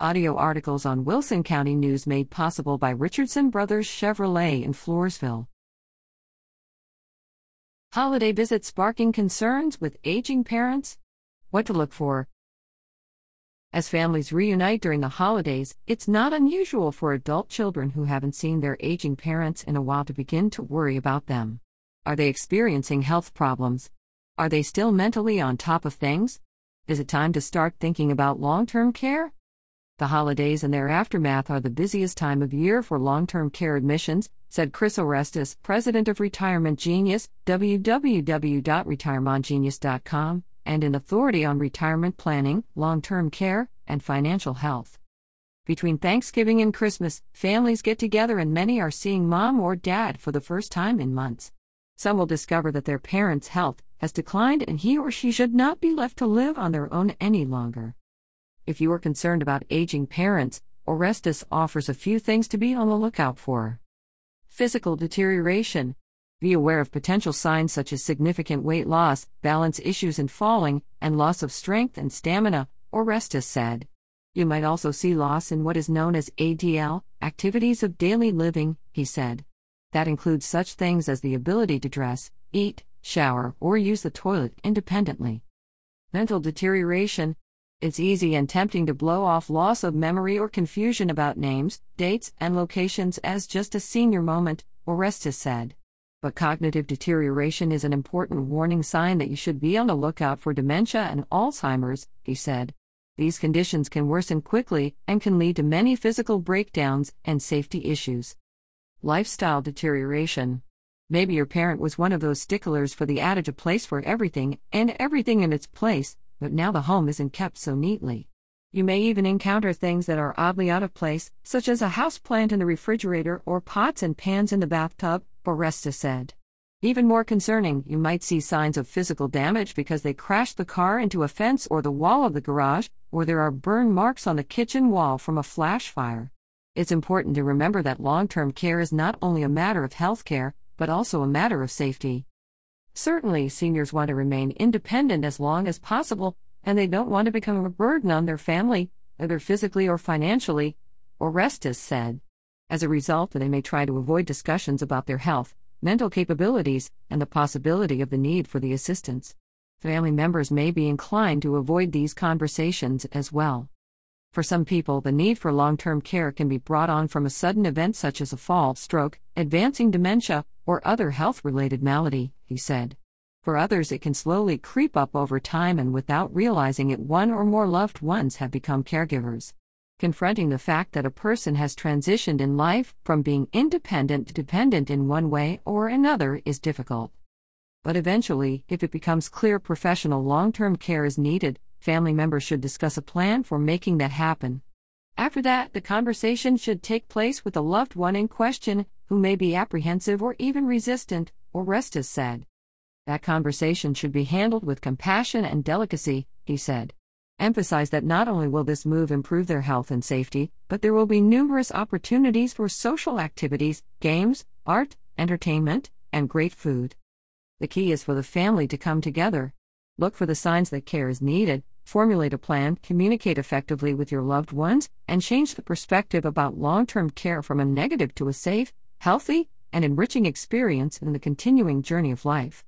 Audio articles on Wilson County News made possible by Richardson Brothers Chevrolet in Floresville. Holiday visit sparking concerns with aging parents? What to look for? As families reunite during the holidays, it's not unusual for adult children who haven't seen their aging parents in a while to begin to worry about them. Are they experiencing health problems? Are they still mentally on top of things? Is it time to start thinking about long term care? The holidays and their aftermath are the busiest time of year for long term care admissions, said Chris Orestes, president of Retirement Genius, www.retirementgenius.com, and an authority on retirement planning, long term care, and financial health. Between Thanksgiving and Christmas, families get together and many are seeing mom or dad for the first time in months. Some will discover that their parent's health has declined and he or she should not be left to live on their own any longer. If you are concerned about aging parents, Orestes offers a few things to be on the lookout for. Physical deterioration. Be aware of potential signs such as significant weight loss, balance issues and falling, and loss of strength and stamina, Orestes said. You might also see loss in what is known as ADL, activities of daily living, he said. That includes such things as the ability to dress, eat, shower, or use the toilet independently. Mental deterioration. It's easy and tempting to blow off loss of memory or confusion about names, dates, and locations as just a senior moment, Orestes said. But cognitive deterioration is an important warning sign that you should be on the lookout for dementia and Alzheimer's, he said. These conditions can worsen quickly and can lead to many physical breakdowns and safety issues. Lifestyle deterioration. Maybe your parent was one of those sticklers for the adage a place for everything and everything in its place, but now the home isn't kept so neatly. You may even encounter things that are oddly out of place, such as a house plant in the refrigerator or pots and pans in the bathtub, Orestes said. Even more concerning, you might see signs of physical damage because they crashed the car into a fence or the wall of the garage, or there are burn marks on the kitchen wall from a flash fire. It's important to remember that long term care is not only a matter of health care, but also a matter of safety. Certainly, seniors want to remain independent as long as possible, and they don't want to become a burden on their family, either physically or financially, Orestes said. As a result, they may try to avoid discussions about their health, mental capabilities, and the possibility of the need for the assistance. Family members may be inclined to avoid these conversations as well. For some people, the need for long term care can be brought on from a sudden event such as a fall, stroke, advancing dementia, or other health related malady, he said. For others, it can slowly creep up over time and without realizing it, one or more loved ones have become caregivers. Confronting the fact that a person has transitioned in life from being independent to dependent in one way or another is difficult. But eventually, if it becomes clear professional long term care is needed, family members should discuss a plan for making that happen. After that, the conversation should take place with the loved one in question, who may be apprehensive or even resistant, Orestes said. That conversation should be handled with compassion and delicacy, he said. Emphasize that not only will this move improve their health and safety, but there will be numerous opportunities for social activities, games, art, entertainment, and great food. The key is for the family to come together. Look for the signs that care is needed, formulate a plan, communicate effectively with your loved ones, and change the perspective about long term care from a negative to a safe, healthy, and enriching experience in the continuing journey of life.